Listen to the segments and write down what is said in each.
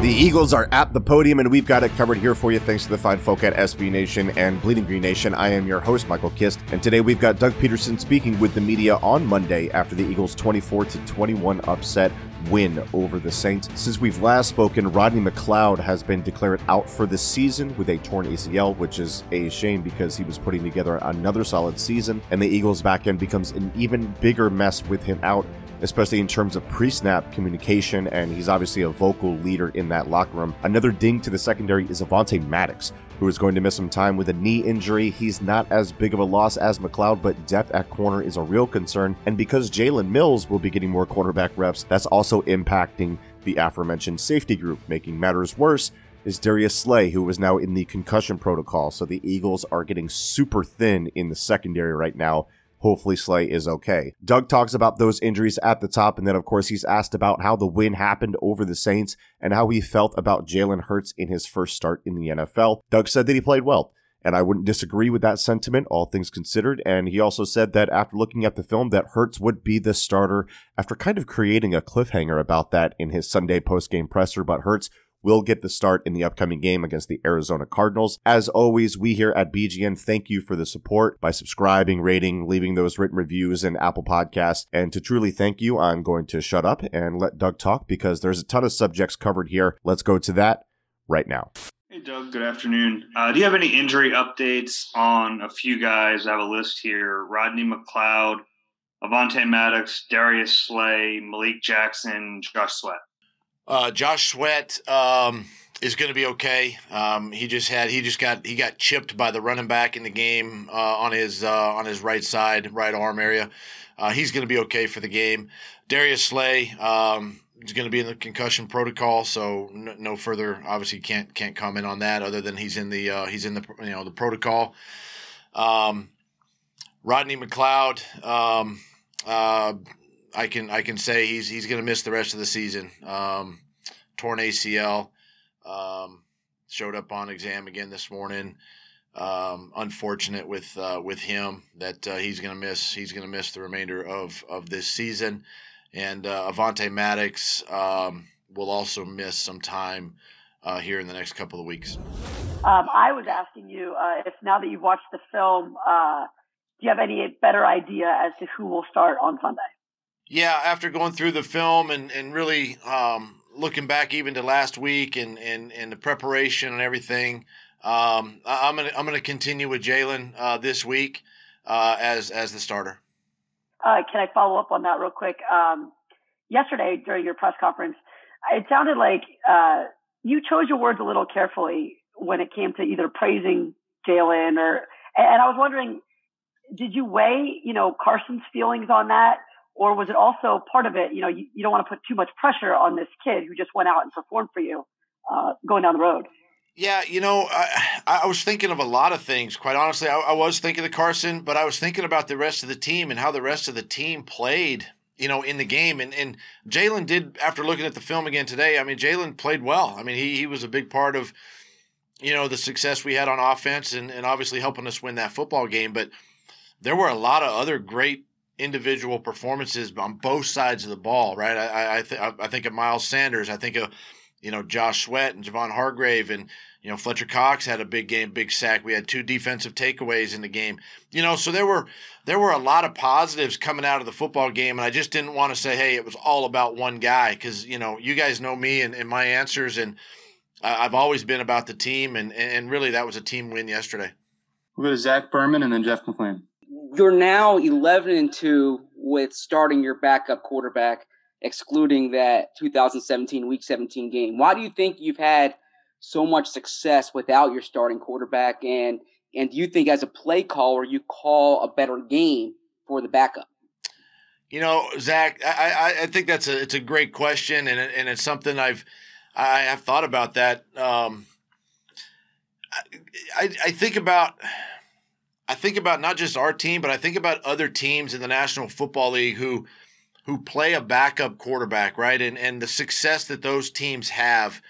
The Eagles are at the podium, and we've got it covered here for you thanks to the fine folk at SB Nation and Bleeding Green Nation. I am your host, Michael Kist, and today we've got Doug Pederson speaking with the media on Monday after the Eagles' 24 21 upset win over the Saints. Since we've last spoken, Rodney McLeod has been declared out for the season with a torn ACL, which is a shame because he was putting together another solid season, and the Eagles' back end becomes an even bigger mess with him out especially in terms of pre snap communication, and he's obviously a vocal leader in that locker room. Another ding to the secondary is Avonte Maddox, who is going to miss some time with a knee injury. He's not as big of a loss as McLeod, but depth at corner is a real concern. And because Jalen Mills will be getting more quarterback reps, that's also impacting the aforementioned safety group. Making matters worse, is Darius Slay, who is now in the concussion protocol. So the Eagles are getting super thin in the secondary right now Hopefully, Slay is okay. Doug talks about those injuries at the top, and then, of course, he's asked about how the win happened over the Saints and how he felt about Jalen Hurts in his first start in the NFL. Doug said that he played well. And I wouldn't disagree with that sentiment, all things considered. And he also said that after looking at the film, that Hurts would be the starter after kind of creating a cliffhanger about that in his Sunday post-game presser. But Hurts will get the start in the upcoming game against the Arizona Cardinals. As always, we here at BGN thank you for the support by subscribing, rating, leaving those written reviews in Apple Podcasts. And to truly thank you, I'm going to shut up and let Doug talk because there's a ton of subjects covered here. Let's go to that right now. Hey, Doug. Good afternoon. Uh, do you have any injury updates on a few guys? I have a list here Rodney McLeod, Avonte Maddox, Darius Slay, Malik Jackson, Josh Sweat. Uh, Josh Sweat um, is going to be okay. Um, he just had he just got he got chipped by the running back in the game uh, on his uh, on his right side, right arm area. Uh, he's going to be okay for the game. Darius Slay um, is going to be in the concussion protocol, so no, no, further. Obviously, can't can't comment on that other than he's in the uh, he's in the you know the protocol. Um, Rodney McLeod. Um, uh, I can I can say he's he's going to miss the rest of the season. Um, torn ACL. Um, showed up on exam again this morning. Um, unfortunate with uh, with him that uh, he's going to miss he's going to miss the remainder of of this season. And uh, Avonte Maddox um, will also miss some time uh, here in the next couple of weeks. Um, I was asking you uh, if now that you've watched the film, uh, do you have any better idea as to who will start on Sunday? Yeah, after going through the film and and really um, looking back even to last week and and, and the preparation and everything, um, I, am gonna I'm gonna continue with Jalen uh, this week uh, as as the starter. Uh, can I follow up on that real quick? Um, yesterday during your press conference, it sounded like uh, you chose your words a little carefully when it came to either praising Jalen or, and I was wondering, did you weigh, you know, Carson's feelings on that? Or was it also part of it, you know, you, you don't want to put too much pressure on this kid who just went out and performed for you uh, going down the road? Yeah, you know, I, I was thinking of a lot of things. Quite honestly, I, I was thinking of Carson, but I was thinking about the rest of the team and how the rest of the team played you know, in the game. And and Jalen did after looking at the film again today. I mean, Jalen played well. I mean, he he was a big part of you know the success we had on offense and and obviously helping us win that football game. But there were a lot of other great individual performances on both sides of the ball, right? I I, th- I think of Miles Sanders. I think of you know Josh Sweat and Javon Hargrave and you know Fletcher Cox had a big game, big sack. We had two defensive takeaways in the game. You know, so there were there were a lot of positives coming out of the football game, and I just didn't want to say, hey, it was all about one guy because you know you guys know me and, and my answers, and I've always been about the team, and and really that was a team win yesterday. We'll go to Zach Berman and then Jeff McLane you're now 11 and 2 with starting your backup quarterback. excluding that 2017 Week 17 game. Why do you think you've had so much success without your starting quarterback? And and do you think as a play caller you call a better game for the backup? You know, Zach, I, I, I think that's a it's a great question, and and it's something I've I have thought about that. Um, I I think about I think about not just our team, but I think about other teams in the National Football League who who play a backup quarterback, right? And and the success that those teams have.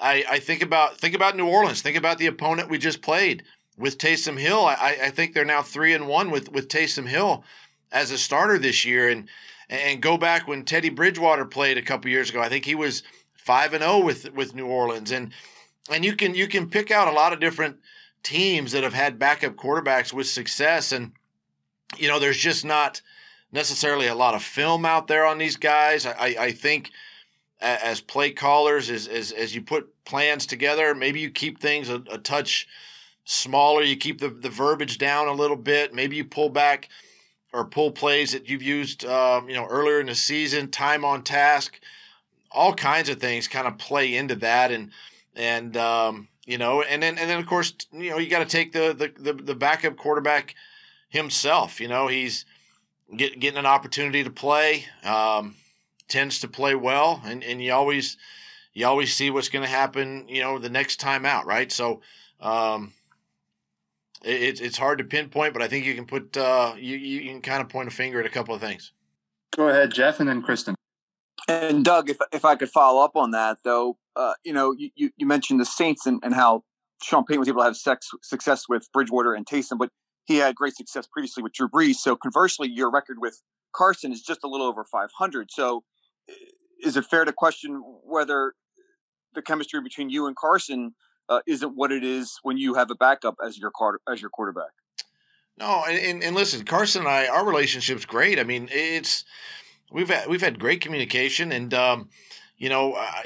I, I think about think about New Orleans. Think about the opponent we just played with Taysom Hill. I, I think they're now three and one with with Taysom Hill as a starter this year, and and go back when Teddy Bridgewater played a couple years ago. I think he was five and zero oh with with New Orleans, and and you can you can pick out a lot of different teams that have had backup quarterbacks with success, and you know there's just not necessarily a lot of film out there on these guys. I I think as play callers, as as as you put plans together, maybe you keep things a, a touch smaller. You keep the the verbiage down a little bit. Maybe you pull back or pull plays that you've used, um, you know, earlier in the season, time on task, all kinds of things kind of play into that, and and um, you know, and then and then of course, you know, you got to take the, the the the backup quarterback himself. You know, he's get, getting an opportunity to play, um, tends to play well, and and you always you always see what's going to happen. You know, the next time out, right? So. Um, it's it's hard to pinpoint, but I think you can put uh, you you can kind of point a finger at a couple of things. Go ahead, Jeff, and then Kristen. And Doug, if if I could follow up on that, though, uh, you know, you, you mentioned the Saints and, and how Sean Payton was able to have sex, success with Bridgewater and Taysom, but he had great success previously with Drew Brees. So conversely, your record with Carson is just a little over 500. So is it fair to question whether the chemistry between you and Carson uh, isn't what it is when you have a backup as your as your quarterback. No, and, and, and listen, Carson and I, our relationship's great. I mean, it's we've had we've had great communication, and um, you know, I,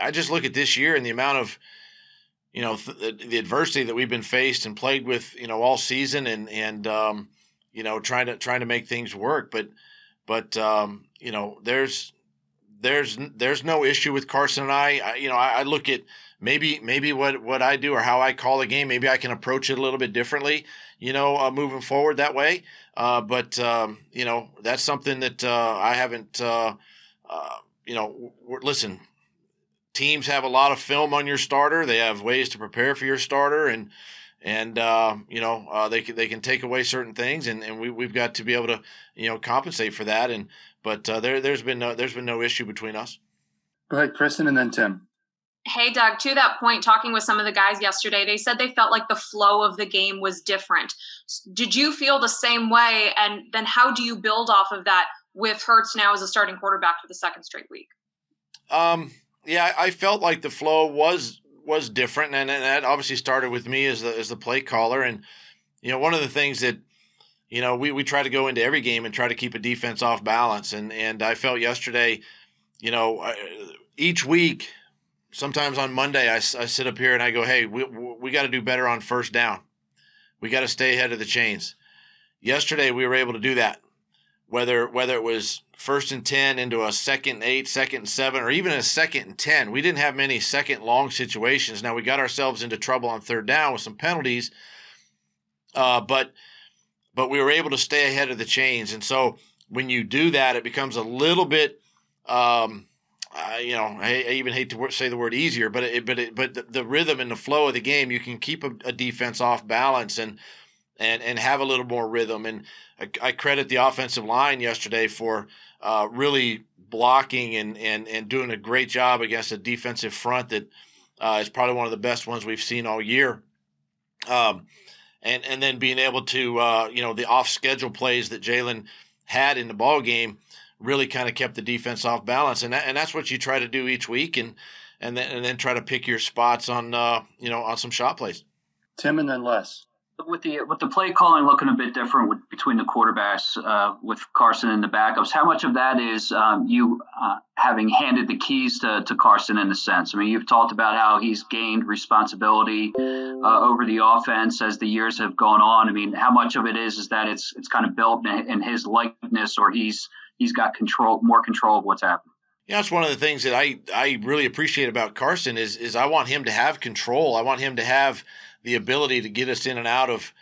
I just look at this year and the amount of you know th- the adversity that we've been faced and played with, you know, all season, and and um, you know, trying to trying to make things work, but but um, you know, there's there's there's no issue with Carson and I. I you know, I, I look at maybe maybe what what I do or how I call the game, maybe I can approach it a little bit differently, you know, uh, moving forward that way. Uh, but um, you know, that's something that uh, I haven't. Uh, uh, you know, listen, teams have a lot of film on your starter. They have ways to prepare for your starter, and and uh, you know they can they can take away certain things, and, and we we've got to be able to you know compensate for that. And but there there's been no there's been no issue between us. Go ahead, Kristen, and then Tim. Hey, Doug, to that point, talking with some of the guys yesterday, they said they felt like the flow of the game was different. Did you feel the same way? And then how do you build off of that with Hurts now as a starting quarterback for the second straight week? Um, yeah, I felt like the flow was was different, and, and that obviously started with me as the as the play caller. And you know, one of the things that you know we we try to go into every game and try to keep a defense off balance, and and I felt yesterday, you know, each week sometimes on Monday I, I sit up here and I go, hey, we we got to do better on first down. We got to stay ahead of the chains. Yesterday we were able to do that. Whether whether it was first and ten into a second and eight, second and seven, or even a second and ten, we didn't have many second long situations. Now we got ourselves into trouble on third down with some penalties, uh, but but we were able to stay ahead of the chains. And so when you do that, it becomes a little bit. Um, uh, you know, I, I, even hate to say the word easier, but it, but it, but the, the, rhythm and the flow of the game, you can keep a, a, defense off balance and and and have a little more rhythm. And I, I credit the offensive line yesterday for uh, really blocking and and and doing a great job against a defensive front that uh, is probably one of the best ones we've seen all year. Um, and and then being able to uh, you know the off schedule plays that Jalen had in the ball game really kind of kept the defense off balance, and that, and that's what you try to do each week, and and then and then try to pick your spots on uh, you know on some shot plays. Tim and then Les. With the with the play calling looking a bit different with, between the quarterbacks uh, with Carson and the backups, how much of that is um, you uh, having handed the keys to, to Carson in a sense? I mean, you've talked about how he's gained responsibility uh, over the offense as the years have gone on. I mean, how much of it is is that it's it's kind of built in, in his likeness, or he's he's got control, more control of what's happening. Yeah, that's one of the things that I, I really appreciate about Carson is is I want him to have control. I want him to have the ability to get us in and out of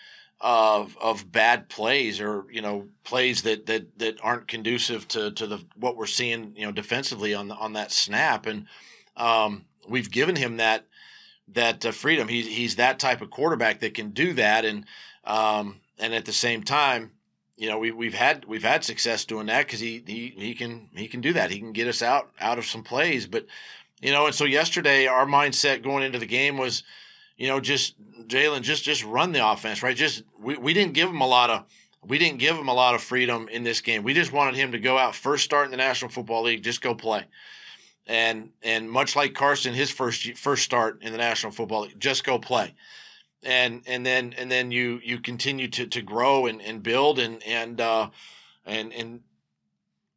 of of bad plays or you know plays that that that aren't conducive to to the what we're seeing you know defensively on the, on that snap. And um, we've given him that that uh, freedom. He's he's that type of quarterback that can do that. And um, and at the same time you know we we've had we've had success doing that because he he he can he can do that. He can get us out out of some plays. But you know and so yesterday our mindset going into the game was you know, just Jalen, just just run the offense, right? Just we, we didn't give him a lot of we didn't give him a lot of freedom in this game. We just wanted him to go out first start in the National Football League, just go play. And and much like Carson, his first first start in the National Football League, just go play. And and then and then you you continue to to grow and, and build and and uh, and and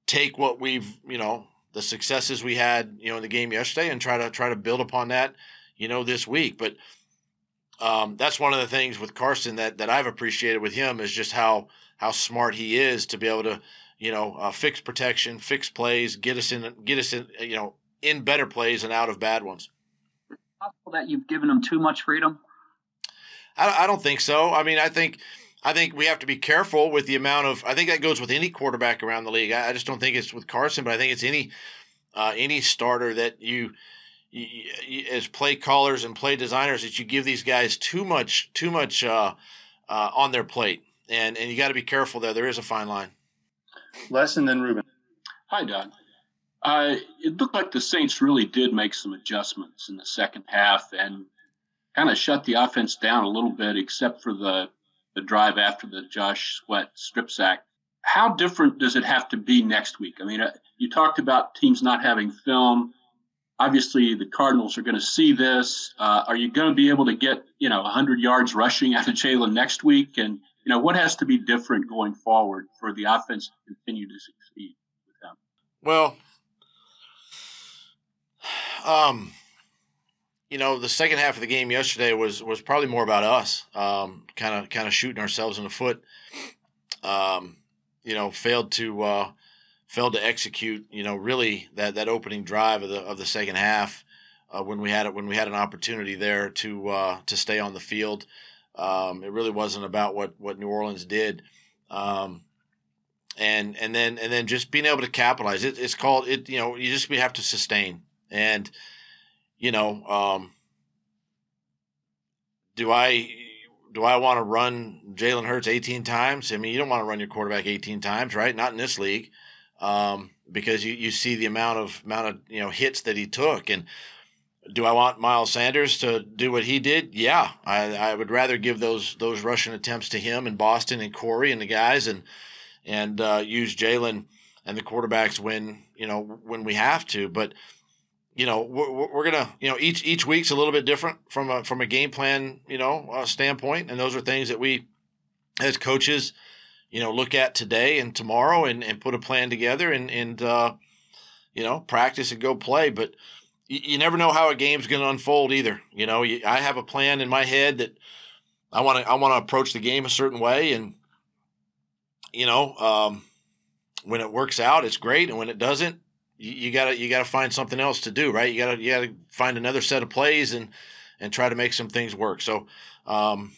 take what we've you know the successes we had you know in the game yesterday and try to try to build upon that you know this week. But um, that's one of the things with Carson that that I've appreciated with him is just how how smart he is to be able to you know uh, fix protection, fix plays, get us in get us in you know in better plays and out of bad ones. Possible that you've given him too much freedom. I, I don't think so. I mean, I think I think we have to be careful with the amount of. I think that goes with any quarterback around the league. I, I just don't think it's with Carson, but I think it's any uh, any starter that you as play callers and play designers that you give these guys too much too much uh, uh, on their plate, and and you got to be careful there. There is a fine line. Lesson then Reuben. Hi, Doug. Uh, it looked like the Saints really did make some adjustments in the second half and kind of shut the offense down a little bit, except for the the drive after the Josh Sweat strip sack. How different does it have to be next week? I mean, uh, you talked about teams not having film obviously the Cardinals are going to see this. Uh, are you going to be able to get you know 100 yards rushing out of Jalen next week? And you know what has to be different going forward for the offense to continue to succeed with them? Well, um, you know the second half of the game yesterday was was probably more about us, kind of kind of shooting ourselves in the foot. Um, you know, failed to. Uh, failed to execute, you know, really that, that opening drive of the of the second half uh, when we had it when we had an opportunity there to uh, to stay on the field. Um, it really wasn't about what what New Orleans did, um, and and then and then just being able to capitalize. It, it's called it. You know, you just have to sustain and you know. Um, do I do I want to run Jalen Hurts 18 times? I mean, you don't want to run your quarterback 18 times, right? Not in this league um, because you, you see the amount of amount of you know hits that he took. And do I want Miles Sanders to do what he did? Yeah, I, I would rather give those those rushing attempts to him and Boston and Corey and the guys and and uh, use Jalen and the quarterbacks when you know when we have to. But you know we're, we're gonna you know each each week's a little bit different from a from a game plan you know uh, standpoint, and those are things that we as coaches you know, look at today and tomorrow and, and put a plan together and, and uh, you know, practice and go play. But you, you never know how a game's going to unfold either. You know, you, I have a plan in my head that I want to I want to approach the game a certain way, and you know, um, when it works out, it's great, and when it doesn't, you, you gotta you gotta find something else to do, right? You gotta you gotta find another set of plays and and try to make some things work. So. Um,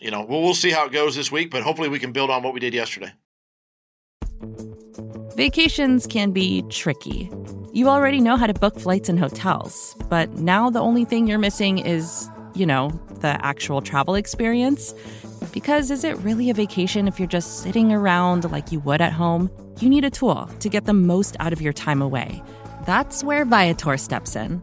you know, we'll, we'll see how it goes this week, but hopefully we can build on what we did yesterday. Vacations can be tricky. You already know how to book flights and hotels, but now the only thing you're missing is, you know, the actual travel experience. Because is it really a vacation if you're just sitting around like you would at home? You need a tool to get the most out of your time away. That's where Viator steps in.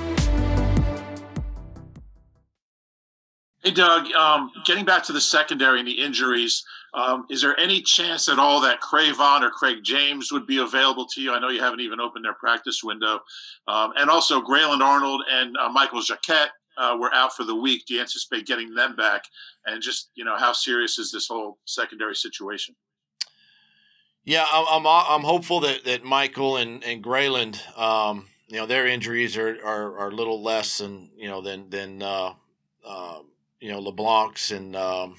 Hey, Doug, um, getting back to the secondary and the injuries, um, is there any chance at all that Cre'Von or Craig James would be available to you? I know you haven't even opened their practice window. Um, and also, Grayland Arnold and uh, Michael Jacquet uh, were out for the week. Do you anticipate getting them back? And just, you know, how serious is this whole secondary situation? Yeah, I'm, I'm, I'm hopeful that, that Michael and, and Grayland, um, you know, their injuries are, are, are a little less than, you know, than, than, uh, uh, you know, LeBlanc's and um,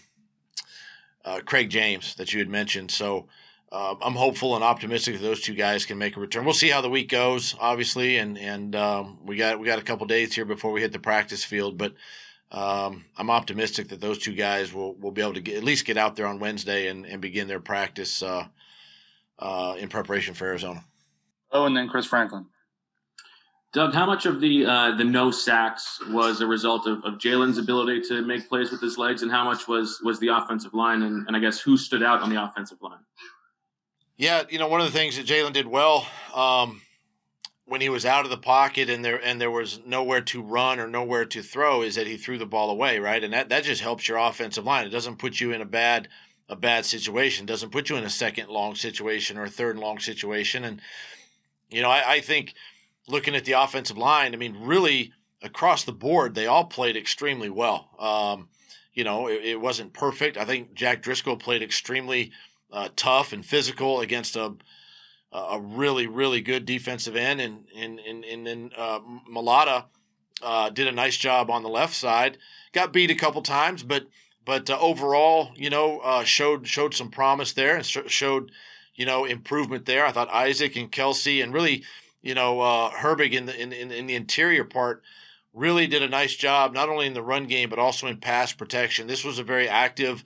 uh, Craig James that you had mentioned. So uh, I'm hopeful and optimistic that those two guys can make a return. We'll see how the week goes, obviously, and and um, we got we got a couple days here before we hit the practice field, but. Um, I'm optimistic that those two guys will, will be able to get, at least get out there on Wednesday and, and begin their practice uh, uh, in preparation for Arizona. Oh, and then Chris Franklin. Doug, how much of the uh, the no sacks was a result of, of Jalen's ability to make plays with his legs, and how much was was the offensive line, and, and I guess who stood out on the offensive line? Yeah, you know, one of the things that Jalen did well um, when he was out of the pocket and there and there was nowhere to run or nowhere to throw is that he threw the ball away, right? And that, that just helps your offensive line. It doesn't put you in a bad a bad situation. It doesn't put you in a second long situation or a third long situation. And you know, I, I think looking at the offensive line, I mean, really across the board, they all played extremely well. Um, you know, it, it, wasn't perfect. I think Jack Driscoll played extremely uh, tough and physical against a a really really good defensive end, and and and, and then uh, uh, did a nice job on the left side. Got beat a couple times, but but uh, overall, you know, uh, showed showed some promise there and showed you know improvement there. I thought Isaac and Kelce and really you know, uh, Herbig in the in, in, in the interior part really did a nice job, not only in the run game but also in pass protection. This was a very active,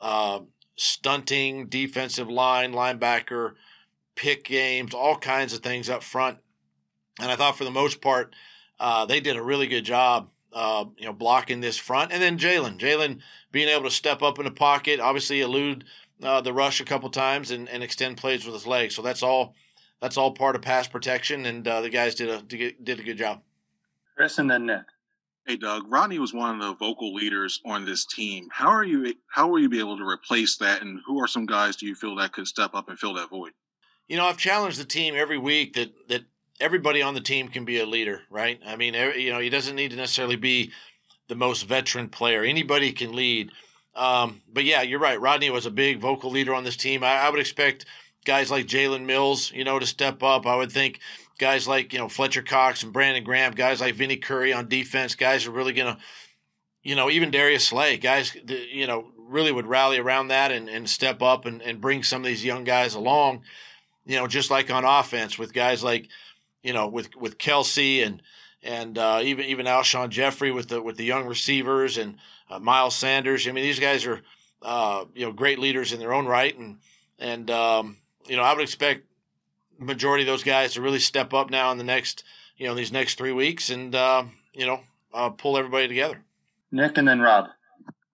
uh, stunting defensive line, linebacker, pick games, all kinds of things up front. And I thought for the most part, uh, they did a really good job, uh, you know, blocking this front. And then Jalen, Jalen being able to step up in the pocket, obviously elude uh, the rush a couple times and, and extend plays with his legs. So that's all that's all part of pass protection, and uh, the guys did a did a good job. Chris and then Nick. Hey Doug, Rodney was one of the vocal leaders on this team. How are you? How will you be able to replace that? And who are some guys do you feel that could step up and fill that void? You know, I've challenged the team every week that that everybody on the team can be a leader, right? I mean, you know, he doesn't need to necessarily be the most veteran player. Anybody can lead. Um, but yeah, you're right. Rodney was a big vocal leader on this team. I, I would expect guys like Jalen Mills, you know, to step up. I would think guys like, you know, Fletcher Cox and Brandon Graham, guys like Vinny Curry on defense, guys are really going to, you know, even Darius Slay, guys, you know, really would rally around that and, and step up and, and bring some of these young guys along, you know, just like on offense with guys like, you know, with, with Kelce and, and uh, even even Alshon Jeffery with the with the young receivers and uh, Miles Sanders. I mean, these guys are uh, you know great leaders in their own right, and and um, you know, I would expect majority of those guys to really step up now in the next, you know, these next three weeks and, uh, you know, uh, pull everybody together. Nick and then Rob.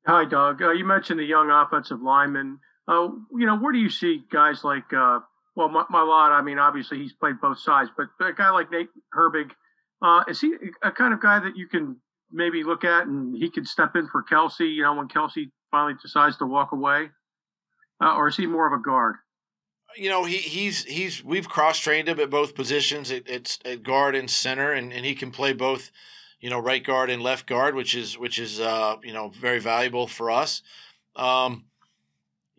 Hi, Doug. Uh, you mentioned the young offensive lineman. Uh, you know, where do you see guys like, uh, well, Mailata, I mean, obviously he's played both sides, but a guy like Nate Herbig, uh, is he a kind of guy that you can maybe look at and he could step in for Kelce, you know, when Kelce finally decides to walk away? Uh, or is he more of a guard? You know, he, he's he's we've cross trained him at both positions. It, it's at guard and center, and, and he can play both, you know, right guard and left guard, which is which is uh, you know very valuable for us. Um,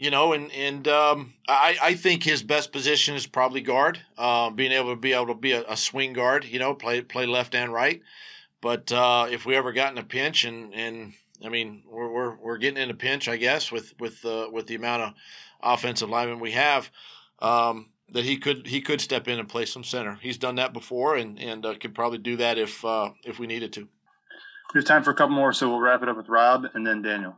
you know, and and um, I I think his best position is probably guard, uh, being able to be able to be a, a, swing guard. You know, play play left and right. But uh, if we ever got in a pinch, and and I mean, we're we're, we're getting in a pinch, I guess, with with uh, with the amount of offensive linemen we have, um, that he could he could step in and play some center. He's done that before, and and uh, could probably do that if uh, if we needed to. We have time for a couple more, so we'll wrap it up with Rob and then Daniel.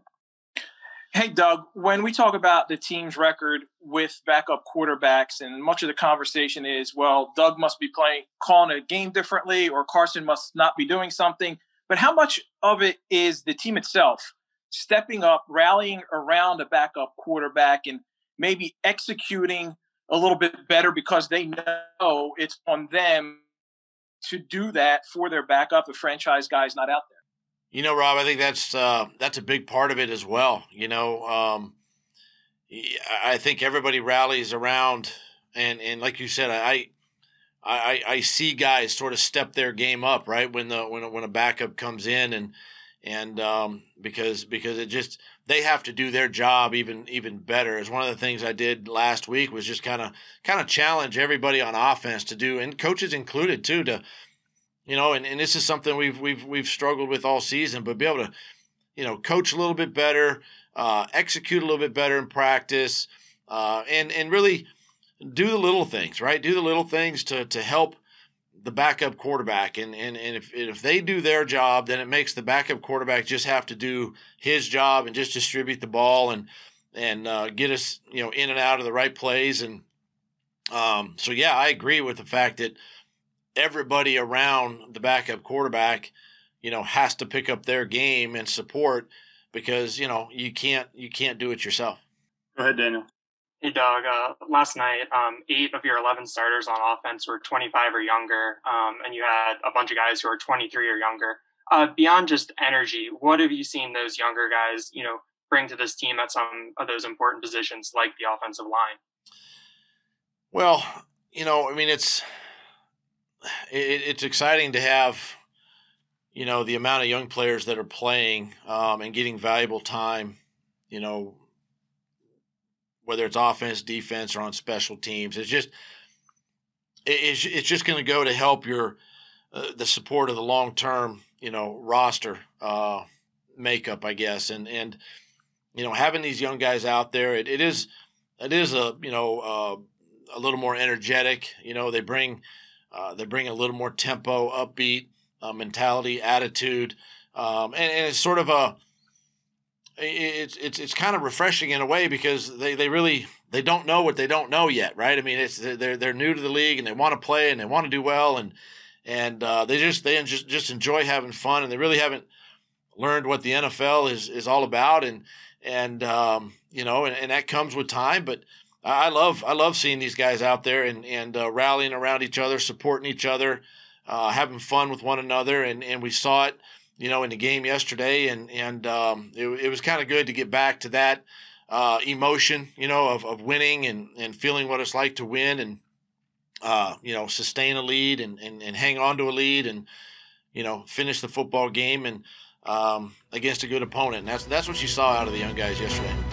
Hey, Doug, when we talk about the team's record with backup quarterbacks, and much of the conversation is, well, Doug must be playing, calling a game differently, or Carson must not be doing something. But how much of it is the team itself stepping up, rallying around a backup quarterback, and maybe executing a little bit better because they know it's on them to do that for their backup if franchise guy's not out there? You know, Rob, I think that's uh, that's a big part of it as well. You know, um, I think everybody rallies around, and and like you said, I. I, I see guys sort of step their game up right when the when when a backup comes in and and um, because because it just they have to do their job even even better. As one of the things I did last week was just kind of kind of challenge everybody on offense to do, and coaches included too, to you know, and, and this is something we've we've we've struggled with all season, but be able to, you know, coach a little bit better, uh, execute a little bit better in practice, uh, and and really do the little things, right? Do the little things to to help the backup quarterback, and and and if if they do their job, then it makes the backup quarterback just have to do his job and just distribute the ball and and uh, get us you know in and out of the right plays and um, so yeah, I agree with the fact that everybody around the backup quarterback, you know, has to pick up their game and support because you know you can't you can't do it yourself. Go ahead, Daniel. Hey, Doug. Uh, last night, um, eight of your 11 starters on offense were 25 or younger, um, and you had a bunch of guys who are 23 or younger. Uh, beyond just energy, what have you seen those younger guys, you know, bring to this team at some of those important positions, like the offensive line? Well, you know, I mean, it's it, it's exciting to have you know the amount of young players that are playing um, and getting valuable time you know whether it's offense defense or on special teams. It's just it's, it's just going to go to help your uh, the support of the long term you know roster uh, makeup i guess. And and you know having these young guys out there it, it is it is a you know uh, a little more energetic you know they bring uh, they bring a little more tempo, upbeat uh, mentality, attitude, um, and, and, it's sort of a it's it's it's kind of refreshing in a way because they, they really they don't know what they don't know yet, right? I mean, it's they're they're new to the league and they want to play and they want to do well and and uh, they just they just just enjoy having fun and they really haven't learned what the NFL is is all about and and um, you know and, and that comes with time, but I love I love seeing these guys out there and and uh, rallying around each other, supporting each other, uh, having fun with one another, and and we saw it, you know, in the game yesterday, and and um, it, it was kind of good to get back to that uh, emotion, you know, of, of winning and and feeling what it's like to win and uh, you know sustain a lead and, and and hang on to a lead and you know finish the football game and um, against a good opponent. And that's that's what you saw out of the young guys yesterday.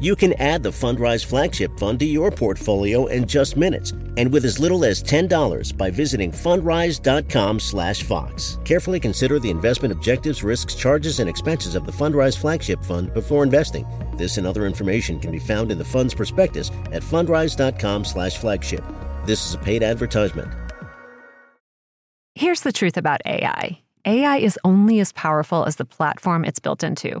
You can add the Fundrise flagship fund to your portfolio in just minutes and with as little as $10 by visiting fundrise.com/fox. Carefully consider the investment objectives, risks, charges and expenses of the Fundrise flagship fund before investing. This and other information can be found in the fund's prospectus at fundrise.com/flagship. This is a paid advertisement. Here's the truth about AI. AI is only as powerful as the platform it's built into.